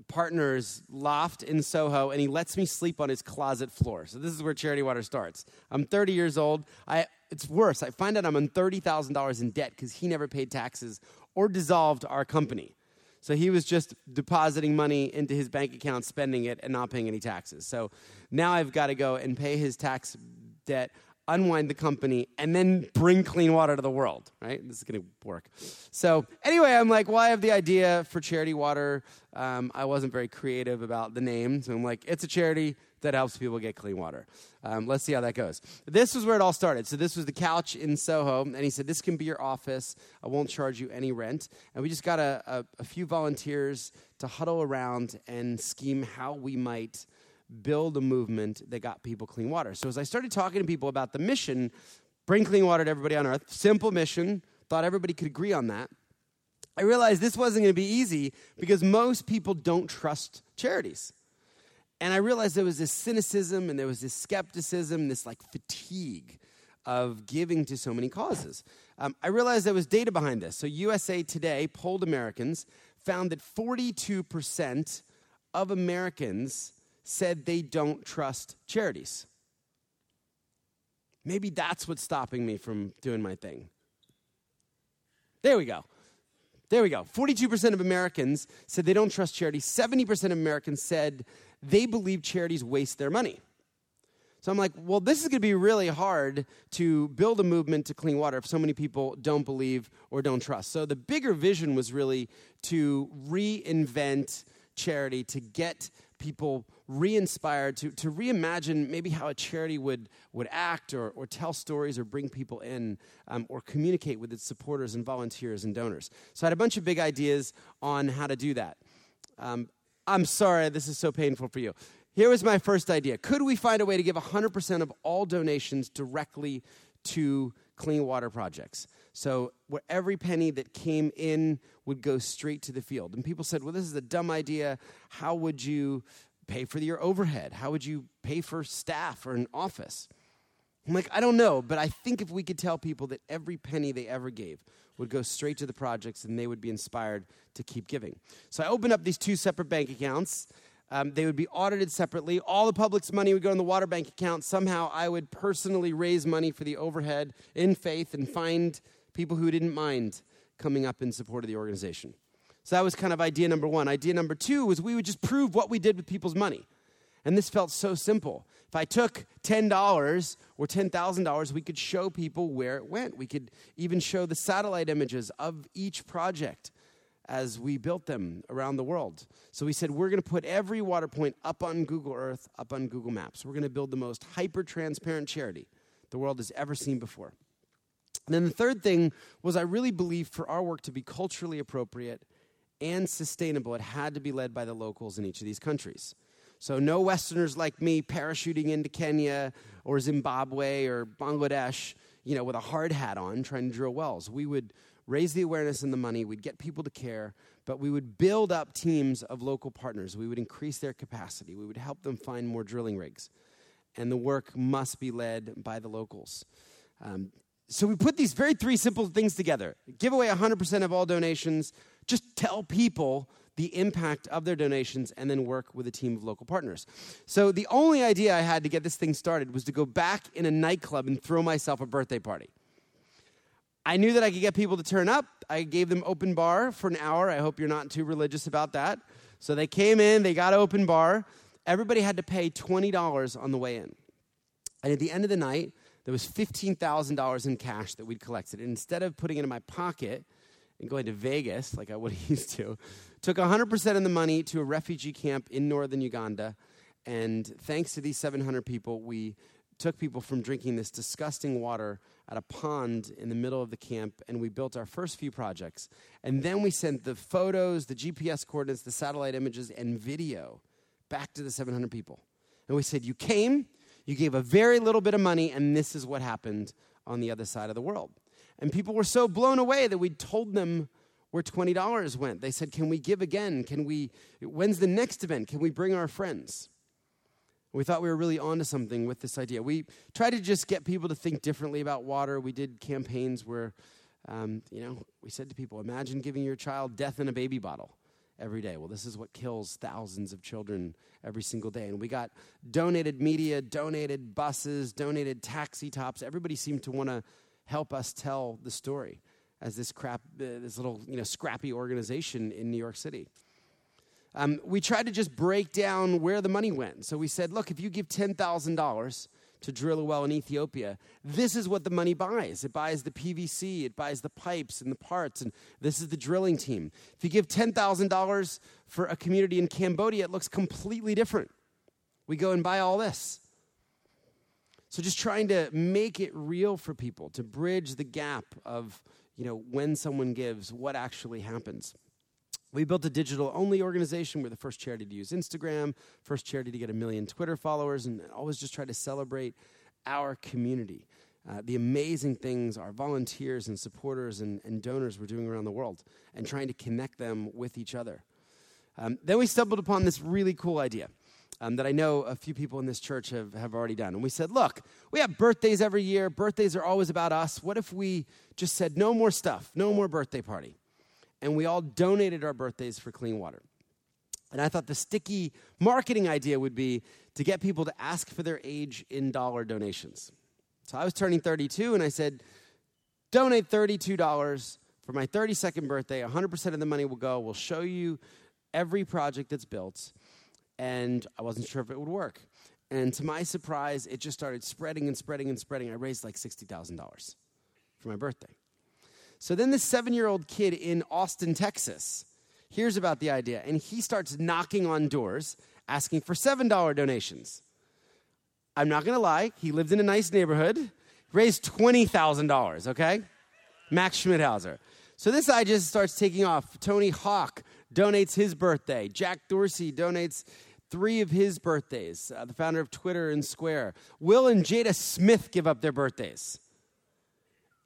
partner's loft in Soho, and he lets me sleep on his closet floor. So, this is where Charity Water starts. I'm 30 years old. I, it's worse. I find out I'm on $30,000 in debt because he never paid taxes or dissolved our company. So he was just depositing money into his bank account, spending it, and not paying any taxes. So now I've got to go and pay his tax debt, unwind the company, and then bring clean water to the world, right? This is going to work. So anyway, I'm like, well, I have the idea for Charity Water. Um, I wasn't very creative about the name. So I'm like, it's a charity that helps people get clean water. Um, let's see how that goes. This was where it all started. So this was the couch in Soho, and he said, "This can be your office. I won't charge you any rent." And we just got a, a, a few volunteers to huddle around and scheme how we might build a movement that got people clean water. So as I started talking to people about the mission, bring clean water to everybody on earth, simple mission, thought everybody could agree on that. I realized this wasn't going to be easy because most people don't trust charities. And I realized there was this cynicism and there was this skepticism, this like fatigue of giving to so many causes. Um, I realized there was data behind this. So, USA Today polled Americans, found that 42% of Americans said they don't trust charities. Maybe that's what's stopping me from doing my thing. There we go. There we go. 42% of Americans said they don't trust charities. 70% of Americans said they believe charities waste their money. So I'm like, well, this is going to be really hard to build a movement to clean water if so many people don't believe or don't trust. So the bigger vision was really to reinvent charity, to get people re-inspired, to, to reimagine maybe how a charity would, would act or, or tell stories or bring people in um, or communicate with its supporters and volunteers and donors. So I had a bunch of big ideas on how to do that. Um, I'm sorry, this is so painful for you. Here was my first idea. Could we find a way to give 100% of all donations directly to clean water projects? So, where every penny that came in would go straight to the field. And people said, well, this is a dumb idea. How would you pay for your overhead? How would you pay for staff or an office? I'm like, I don't know, but I think if we could tell people that every penny they ever gave would go straight to the projects and they would be inspired to keep giving. So I opened up these two separate bank accounts. Um, they would be audited separately. All the public's money would go in the water bank account. Somehow I would personally raise money for the overhead in faith and find people who didn't mind coming up in support of the organization. So that was kind of idea number one. Idea number two was we would just prove what we did with people's money. And this felt so simple. If I took $10 or $10,000, we could show people where it went. We could even show the satellite images of each project as we built them around the world. So we said, we're going to put every water point up on Google Earth, up on Google Maps. We're going to build the most hyper transparent charity the world has ever seen before. And then the third thing was I really believe for our work to be culturally appropriate and sustainable, it had to be led by the locals in each of these countries. So, no Westerners like me parachuting into Kenya or Zimbabwe or Bangladesh, you know, with a hard hat on trying to drill wells. We would raise the awareness and the money, we'd get people to care, but we would build up teams of local partners. We would increase their capacity, we would help them find more drilling rigs. And the work must be led by the locals. Um, so we put these very three simple things together give away 100% of all donations, just tell people the impact of their donations and then work with a team of local partners. So the only idea I had to get this thing started was to go back in a nightclub and throw myself a birthday party. I knew that I could get people to turn up. I gave them open bar for an hour. I hope you're not too religious about that. So they came in, they got open bar. Everybody had to pay $20 on the way in. And at the end of the night, there was $15,000 in cash that we'd collected. And instead of putting it in my pocket and going to Vegas like I (laughs) would used to, took 100% of the money to a refugee camp in northern Uganda. And thanks to these 700 people, we took people from drinking this disgusting water at a pond in the middle of the camp, and we built our first few projects. And then we sent the photos, the GPS coordinates, the satellite images, and video back to the 700 people. And we said, You came, you gave a very little bit of money, and this is what happened on the other side of the world. And people were so blown away that we told them where $20 went. They said, Can we give again? Can we, when's the next event? Can we bring our friends? We thought we were really onto something with this idea. We tried to just get people to think differently about water. We did campaigns where, um, you know, we said to people, imagine giving your child death in a baby bottle every day. Well, this is what kills thousands of children every single day. And we got donated media, donated buses, donated taxi tops. Everybody seemed to want to help us tell the story as this crap, uh, this little, you know, scrappy organization in New York City. Um, we tried to just break down where the money went. So we said, look, if you give $10,000 to drill a well in Ethiopia, this is what the money buys. It buys the PVC, it buys the pipes and the parts, and this is the drilling team. If you give $10,000 for a community in Cambodia, it looks completely different. We go and buy all this. So just trying to make it real for people, to bridge the gap of, you know, when someone gives, what actually happens. We built a digital only organization. We're the first charity to use Instagram, first charity to get a million Twitter followers, and always just try to celebrate our community. Uh, the amazing things our volunteers and supporters and, and, donors were doing around the world and trying to connect them with each other. Um, then we stumbled upon this really cool idea um, that I know a few people in this church have, have already done. And we said, look, we have birthdays every year. Birthdays are always about us. What if we just said, no more stuff, no more birthday party? And we all donated our birthdays for clean water. And I thought the sticky marketing idea would be to get people to ask for their age in dollar donations. So I was turning 32 and I said, donate $32 for my 32nd birthday. 100% of the money will go. We'll show you every project that's built. And I wasn't sure if it would work. And to my surprise, it just started spreading and spreading and spreading. I raised like $60,000 for my birthday. So then this seven year old kid in Austin, Texas, hears about the idea and he starts knocking on doors asking for $7 donations. I'm not gonna lie, he lived in a nice neighborhood, raised $20,000, okay? Max Schmidhauser. So this guy just starts taking off. Tony Hawk donates his birthday. Jack Dorsey donates three of his birthdays, uh, the founder of Twitter and Square. Will and Jada Smith give up their birthdays.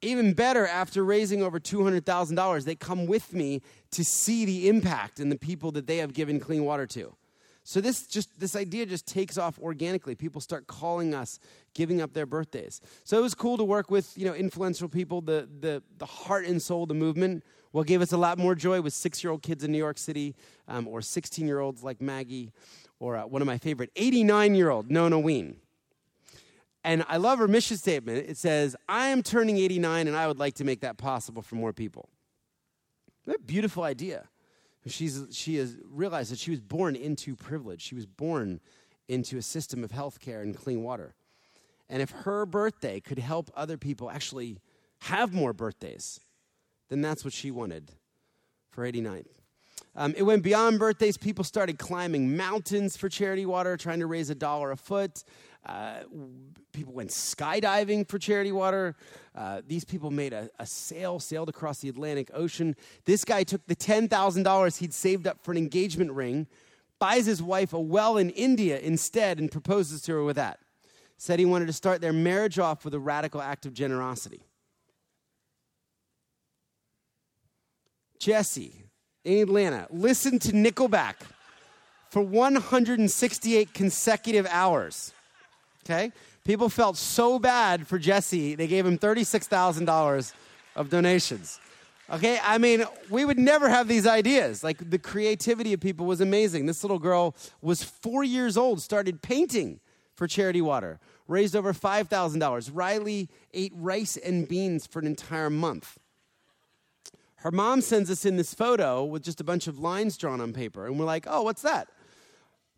Even better, after raising over $200,000, they come with me to see the impact and the people that they have given clean water to. So this just this idea just takes off organically. People start calling us, giving up their birthdays. So it was cool to work with you know influential people. The the the heart and soul of the movement. What gave us a lot more joy was six year old kids in New York City, um, or sixteen year olds like Maggie, or uh, one of my favorite eighty nine year old Nona Ween. And I love her mission statement. It says, "I am turning eighty nine, and I would like to make that possible for more people." What a beautiful idea. She's, she has realized that she was born into privilege. She was born into a system of health care and clean water. And if her birthday could help other people actually have more birthdays, then that's what she wanted for 89. Um, it went beyond birthdays. People started climbing mountains for charity water, trying to raise a dollar a foot. Uh, people went skydiving for charity water. Uh, these people made a, a sail, sailed across the Atlantic Ocean. This guy took the $10,000 he'd saved up for an engagement ring, buys his wife a well in India instead, and proposes to her with that. Said he wanted to start their marriage off with a radical act of generosity. Jesse in Atlanta listened to Nickelback for 168 consecutive hours. Okay? People felt so bad for Jesse, they gave him $36,000 of donations. Okay? I mean, we would never have these ideas. Like, the creativity of people was amazing. This little girl was four years old, started painting for Charity Water, raised over $5,000. Riley ate rice and beans for an entire month. Her mom sends us in this photo with just a bunch of lines drawn on paper, and we're like, oh, what's that?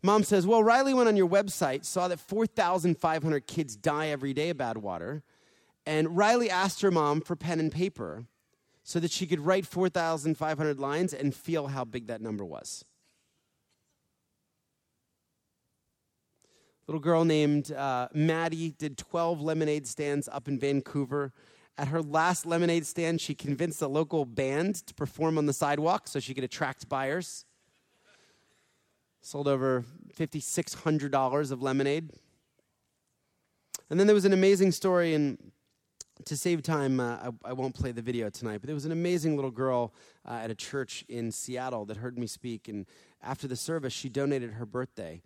Mom says, Well, Riley went on your website, saw that 4,500 kids die every day of bad water. And Riley asked her mom for pen and paper so that she could write 4,500 lines and feel how big that number was. A Little girl named uh, Maddie did 12 lemonade stands up in Vancouver. At her last lemonade stand, she convinced a local band to perform on the sidewalk so she could attract buyers. Sold over $5,600 of lemonade. And then there was an amazing story, and to save time, uh, I, I, won't play the video tonight, but there was an amazing little girl uh, at a church in Seattle that heard me speak. And after the service, she donated her birthday.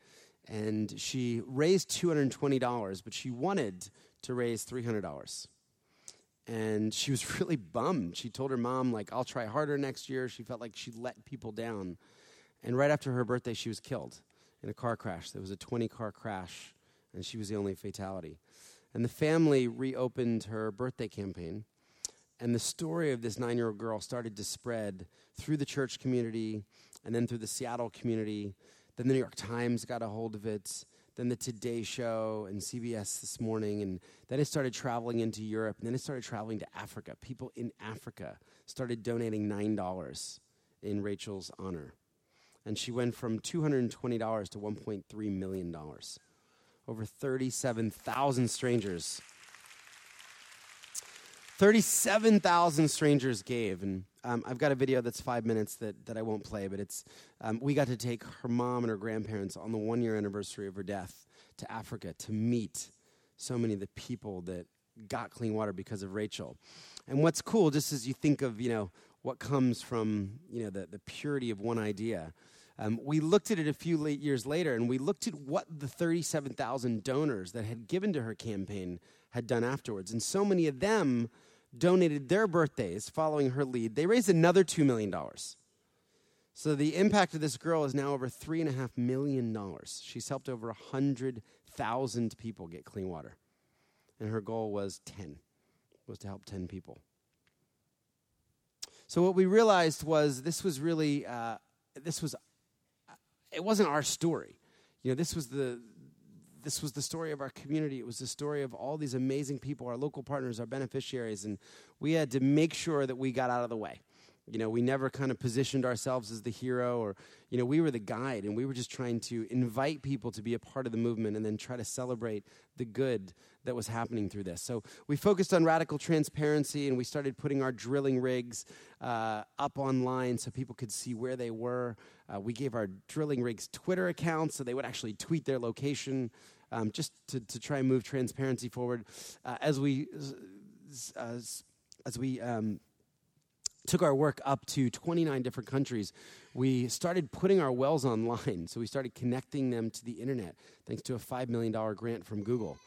And she raised $220, but she wanted to raise $300 and she was (laughs) really bummed. She told her mom, like, I'll try harder next year. She felt like she let people down. And right after her birthday, she was killed in a car crash. There was a 20 car crash, and she was the only fatality. And the family reopened her birthday campaign. And the story of this nine year old girl started to spread through the church community and then through the Seattle community. Then the New York Times got a hold of it. Then the Today Show and CBS this morning. And then it started traveling into Europe. And then it started traveling to Africa. People in Africa started donating $9 in Rachel's honor and she went from $220 to $1.3 million. Over 37,000 strangers. 37,000 strangers gave. And um, I've got a video that's five minutes that, that I won't play, but it's um, we got to take her mom and her grandparents on the one year anniversary of her death to Africa to meet so many of the people that got clean water because of Rachel. And what's cool, just as you think of, you know, what comes from, you know, the, the purity of one idea, um, we looked at it a few years later and we looked at what the 37,000 donors that had given to her campaign had done afterwards. And so many of them donated their birthdays following her lead. They raised another $2 million. So the impact of this girl is now over $3.5 million. She's helped over 100,000 people get clean water. And her goal was 10, was to help 10 people. So what we realized was this was really, uh, this was it wasn't our story. You know, this was the this was the story of our community. It was the story of all these amazing people, our local partners, our beneficiaries, and we had to make sure that we got out of the way. You know, we never kind of positioned ourselves as the hero or, you know, we were the guide and we were just trying to invite people to be a part of the movement and then try to celebrate the good that was happening through this. So we focused on radical transparency and we started putting our drilling rigs uh, up online so people could see where they were. Uh, we gave our drilling rigs Twitter accounts so they would actually tweet their location um, just to, to try and move transparency forward. Uh, as we, uh, as we, um, took our work up to 29 different countries. We started putting our wells online. So we started connecting them to the internet thanks to a $5 million grant from Google.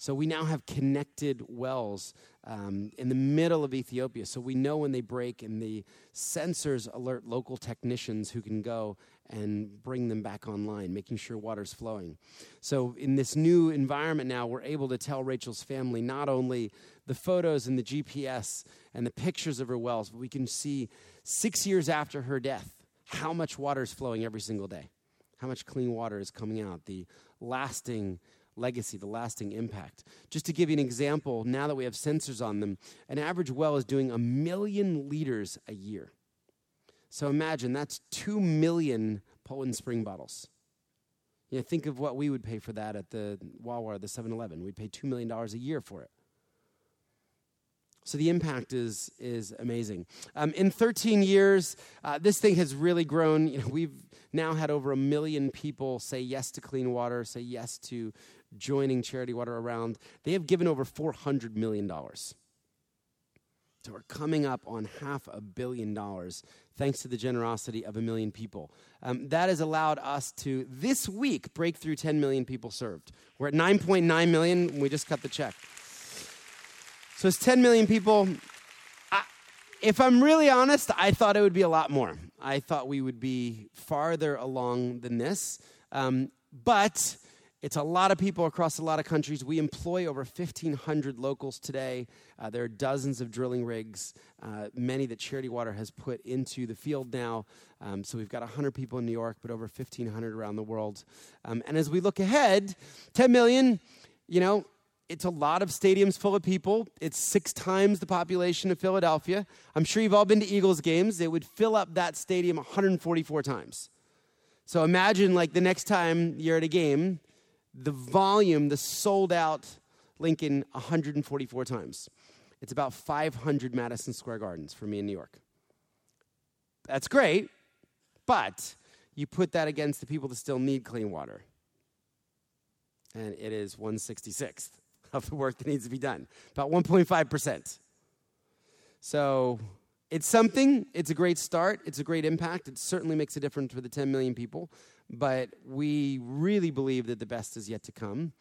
So we now have connected wells um, in the middle of Ethiopia. So we know when they break, and the sensors alert local technicians who can go and bring them back online, making sure water's flowing. So in this new environment now, we're able to tell Rachel's family not only the photos and the GPS and the pictures of her wells, but we can see six years after her death how much water is flowing every single day, how much clean water is coming out, the lasting legacy, the lasting impact. Just to give you an example, now that we have sensors on them, an average well is doing a million liters a year. So imagine that's 2 million Poland Spring bottles. You know, think of what we would pay for that at the Wawa, the 7 Eleven. We'd pay $2 million a year for it. So the impact is, is amazing. Um, in 13 years, uh, this thing has really grown. You know, we've now had over a million people say yes to clean water, say yes to joining Charity Water around. They have given over $400 million. So we're coming up on half a billion dollars thanks to the generosity of a million people. Um, that has allowed us to, this week, break through 10 million people served. We're at 9.9 million, we just cut the check. So it's 10 million people. If I'm really honest, I thought it would be a lot more. I thought we would be farther along than this. Um, but it's a lot of people across a lot of countries. We employ over 1,500 locals today. Uh, there are dozens of drilling rigs, uh, many that Charity Water has put into the field now. Um, so we've got 100 people in New York, but over 1,500 around the world. Um, and as we look ahead, 10 million, you know, it's a lot of stadiums full of people. It's six times the population of Philadelphia. I'm sure you've all been to Eagles games. They would fill up that stadium 144 times. So imagine, like, the next time you're at a game, the volume, the sold out Lincoln 144 times. It's about 500 Madison Square Gardens for me in New York. That's great, but you put that against the people that still need clean water. And it is 166th of the work that needs to be done, about 1.5%. So it's something, it's a great start, it's a great impact. It certainly makes a difference for the 10 million people but we really believe that the best is yet to come.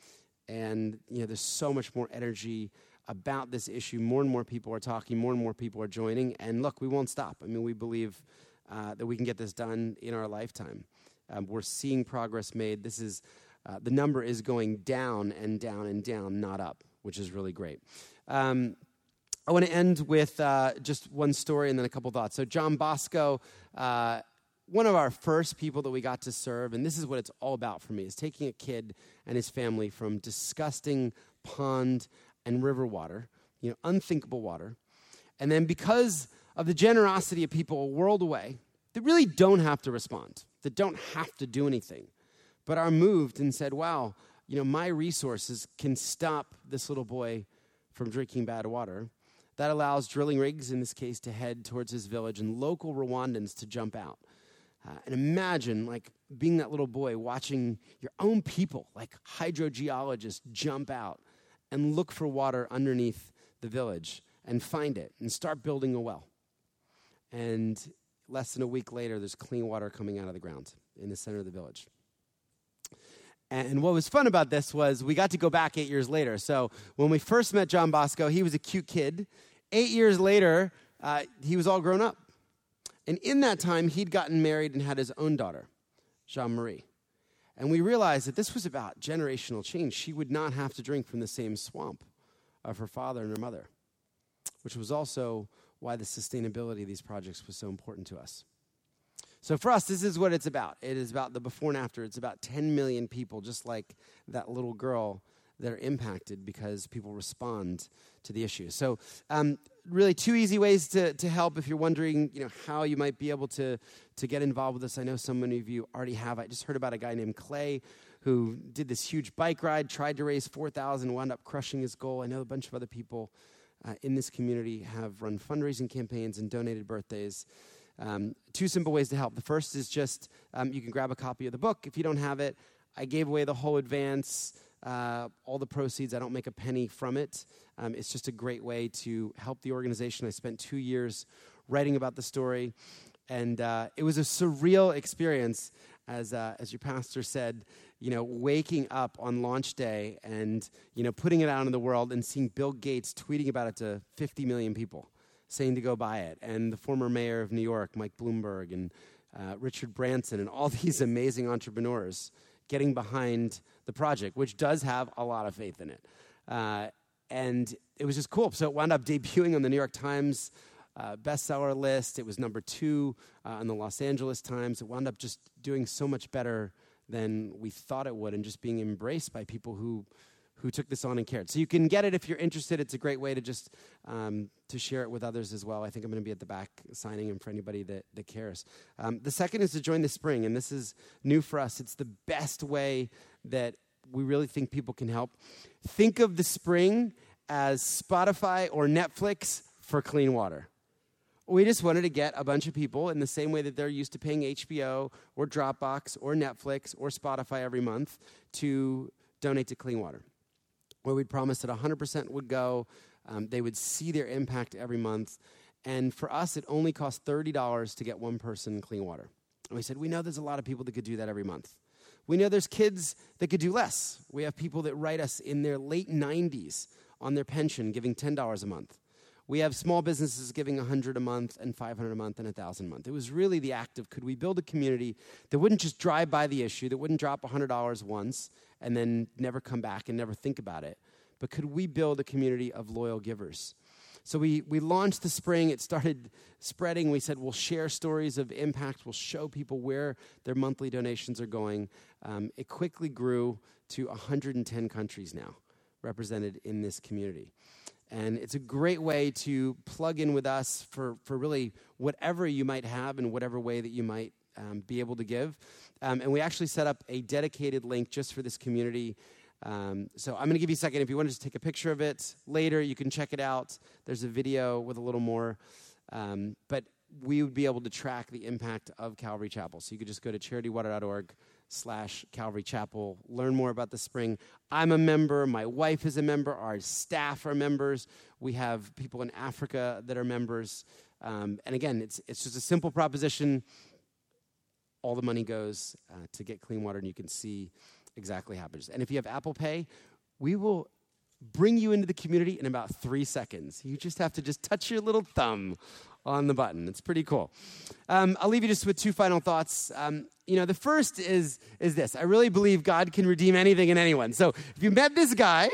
And you know, there's so much more energy about this issue. More and more people are talking. More and more people are joining. And look, we won't stop. I mean, we believe uh, that we can get this done in our lifetime. Um, we're seeing progress made. This is uh, the number is going down and down and down, not up, which is really great. Um, I want to end with uh, just one story and then a couple thoughts. So, John Bosco uh, one of our first people that we got to serve, and this is what it's all about for me, is taking a kid and his family from disgusting pond and river water, you know, unthinkable water. And then because of the generosity of people a world away that really don't have to respond, that don't have to do anything, but are moved and said, wow, you know, my resources can stop this little boy from drinking bad water. That allows drilling rigs, in this case, to head towards his village and local Rwandans to jump out. Uh, and imagine like being that little boy watching your own people, like hydrogeologists, jump out and look for water underneath the village and find it and start building a well. And less than a week later, there's clean water coming out of the ground in the center of the village. And what was fun about this was we got to go back eight years later. So when we first met John Bosco, he was a cute kid. Eight years later, uh, he was all grown up. And in that time, he'd gotten married and had his own daughter, Jean Marie. And we realized that this was about generational change. She would not have to drink from the same swamp of her father and her mother, which was also why the sustainability of these projects was so important to us. So for us, this is what it's about. It is about the before and after. It's about 10 million people, just like that little girl that are impacted because people respond to the issue. So, um, really, two easy ways to, to help if you're wondering, you know, how you might be able to, to get involved with this. I know so many of you already have. I just heard about a guy named Clay who did this huge bike ride, tried to raise 4,000, wound up crushing his goal. I know a bunch of other people uh, in this community have run fundraising campaigns and donated birthdays. Um, two simple ways to help. The first is just um, you can grab a copy of the book. If you don't have it, I gave away the whole advance uh, all the proceeds. I don't make a penny from it. Um, it's just a great way to help the organization. I spent two years writing about the story. And uh, it was a surreal experience, as, uh, as your pastor said, you know, waking up on launch day and, you know, putting it out in the world and seeing Bill Gates tweeting about it to 50 million people, saying to go buy it. And the former mayor of New York, Mike Bloomberg, and uh, Richard Branson, and all (laughs) these amazing entrepreneurs getting behind the project, which does have a lot of faith in it. Uh, and it was just cool. So it wound up debuting on the New York Times uh, bestseller list. It was number two uh, on the Los Angeles Times. It wound up just doing so much better than we thought it would and just being embraced by people who who took this on and cared. So you can get it if you're interested. It's a great way to just um, to share it with others as well. I think I'm going to be at the back signing and for anybody that, that cares. Um, the second is to join the spring, and this is new for us. It's the best way that we really think people can help. Think of the spring as Spotify or Netflix for clean water. We just wanted to get a bunch of people in the same way that they're used to paying HBO or Dropbox or Netflix or Spotify every month to donate to clean water. Where we'd promised that 100% would go, um, they would see their impact every month. And for us, it only cost $30 to get one person clean water. And we said, we know there's a lot of people that could do that every month. We know there's kids that could do less. We have people that write us in their late 90s on their pension giving $10 a month. We have small businesses giving 100 a month and 500 a month and 1,000 a month. It was really the act of could we build a community that wouldn't just drive by the issue, that wouldn't drop $100 once and then never come back and never think about it, but could we build a community of loyal givers? So we, we launched the spring. It started spreading. We said we'll share stories of impact. We'll show people where their monthly donations are going. Um, it quickly grew to 110 countries now represented in this community. And it's a great way to plug in with us for, for really whatever you might have and whatever way that you might um, be able to give. Um, and we actually set up a dedicated link just for this community. Um, so I'm going to give you a second. If you want to just take a picture of it later, you can check it out. There's a video with a little more. Um, but we would be able to track the impact of Calvary Chapel. So you could just go to charitywater.org slash Calvary Chapel. Learn more about the spring. I'm a member. My wife is a member. Our staff are members. We have people in Africa that are members. Um, and again, it's, it's just a simple proposition. All the money goes uh, to get clean water, and you can see exactly how happens. And if you have Apple Pay, we will bring you into the community in about three seconds. You just have to just touch your little thumb on the button. It's pretty cool. Um, I'll leave you just with two final thoughts. Um, you know, the first is is this: I really believe God can redeem anything and anyone. So if you met this guy,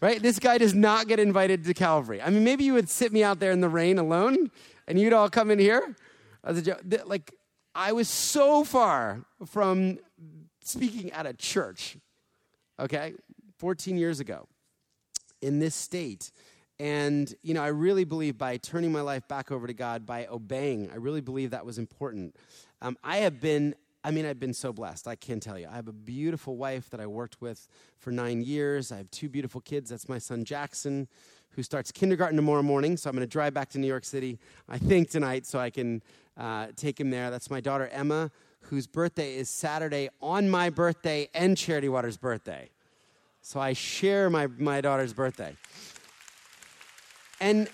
right? This guy does not get invited to Calvary. I mean, maybe you would sit me out there in the rain alone, and you'd all come in here. As a joke. Like I was so far from speaking at a church. Okay, 14 years ago, in this state and, you know, I really believe by turning my life back over to God, by obeying, I really believe that was important. Um, I have been, I mean, I've been so blessed. I can't tell you. I have a beautiful wife that I worked with for nine years. I have two beautiful kids. That's my son, Jackson, who starts kindergarten tomorrow morning. So I'm going to drive back to New York City, I think, tonight, so I can uh, take him there. That's my daughter, Emma, whose birthday is Saturday on my birthday and Charity Water's birthday. So I share my, my daughter's birthday. And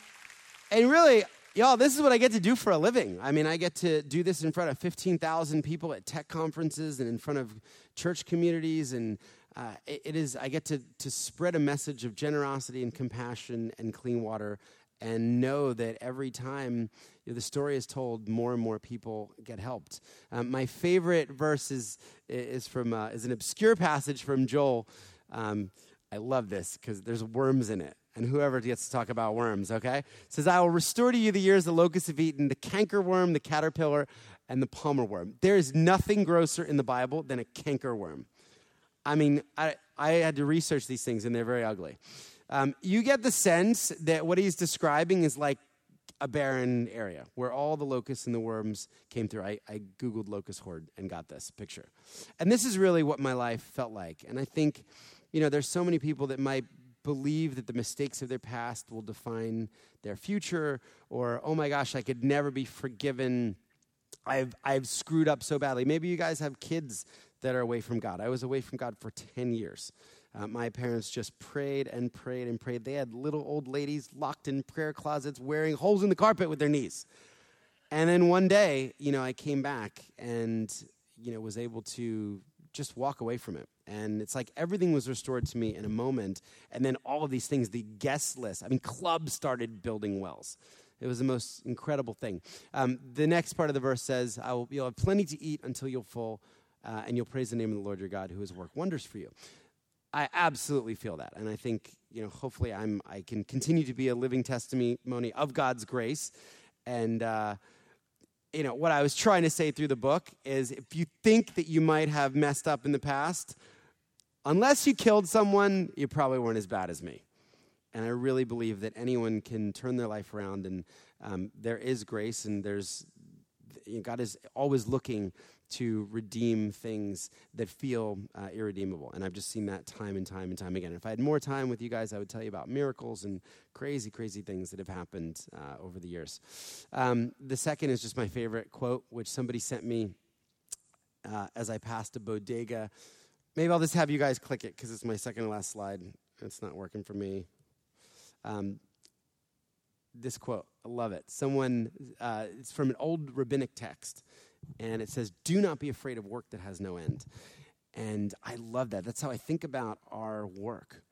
and really, y'all, this is what I get to do for a living. I mean, I get to do this in front of 15,000 people at tech conferences and in front of church communities and uh, it, it is i get to, to spread a message of generosity and compassion and clean water and know that every time the story is told, more and more people get helped. Um, my favorite verse is, is, from, uh, is an obscure passage from Joel. Um, I love this because there's worms in it and whoever gets to talk about worms, okay? It says, I will restore to you the years the locusts have eaten, the cankerworm, the caterpillar, and the palmer worm. There is nothing grosser in the Bible than a cankerworm. I mean, I, I had to research these things, and they're very ugly. Um, you get the sense that what he's describing is like a barren area where all the locusts and the worms came through. I, I Googled locust horde and got this picture. And this is really what my life felt like. And I think, you know, there's so many people that might believe that the mistakes of their past will define their future, or, oh my gosh, I could never be forgiven. I've, I've screwed up so badly. Maybe you guys have kids that are away from God. I was away from God for 10 years. Uh, my parents just prayed and prayed and prayed. They had little old ladies locked in prayer closets wearing holes in the carpet with their knees. And then one day, you know, I came back and, you know, was able to just walk away from it. And it's like everything was restored to me in a moment. And then all of these things, the guest list, I mean, clubs started building wells. It was the most incredible thing. Um, the next part of the verse says, I will, You'll have plenty to eat until you're full, uh, and you'll praise the name of the Lord your God who has worked wonders for you. I absolutely feel that. And I think, you know, hopefully I'm, I can continue to be a living testimony of God's grace. And, uh, you know, what I was trying to say through the book is if you think that you might have messed up in the past, unless you killed someone, you probably weren't as bad as me. And I really believe that anyone can turn their life around, and um, there is grace, and there's you know, God is always looking to redeem things that feel uh, irredeemable. And I've just seen that time and time and time again. If I had more time with you guys, I would tell you about miracles and crazy, crazy things that have happened uh, over the years. Um, the second is just my favorite quote, which somebody sent me uh, as I passed a bodega. Maybe I'll just have you guys click it because it's my second to last slide. It's not working for me. Um, this quote, I love it. Someone, uh, it's from an old rabbinic text and it says, Do not be afraid of work that has no end. And I love that. That's how I think about our work.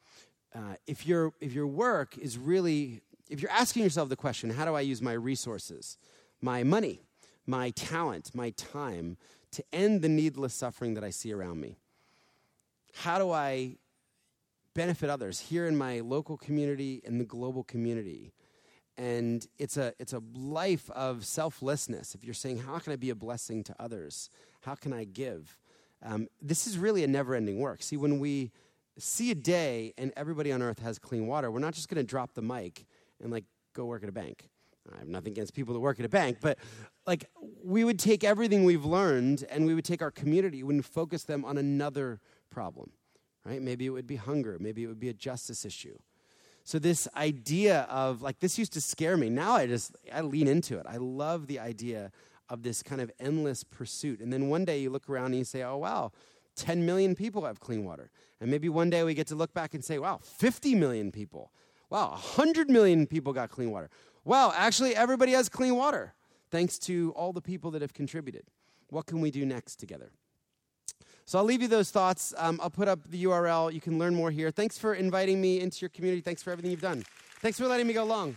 Uh, if, your, if your work is really, if you're asking yourself the question, How do I use my resources, my money, my talent, my time to end the needless suffering that I see around me? How do I benefit others here in my local community and the global community? And it's a it's a life of selflessness. If you're saying how can i be a blessing to others? How can i give? Um, this is really a never-ending work. See when we see a day and everybody on earth has clean water we're not just going to drop the mic and like go work at a bank. I have nothing against people that work at a bank but like we would take everything we've learned and we would take our community and focus them on another problem right? Maybe it would be hunger. Maybe it would be a justice issue so this idea of like this used to scare me. Now I just I lean into it. I love the idea of this kind of endless pursuit. And then one day you look around and you say, "Oh wow, 10 million people have clean water." And maybe one day we get to look back and say, "Wow, 50 million people. Wow, 100 million people got clean water. Wow, actually everybody has clean water thanks to all the people that have contributed." What can we do next together? So I'll leave you those thoughts. Um, I'll put up the URL. You can learn more here. Thanks for inviting me into your community. Thanks for everything you've done. Thanks for letting me go long.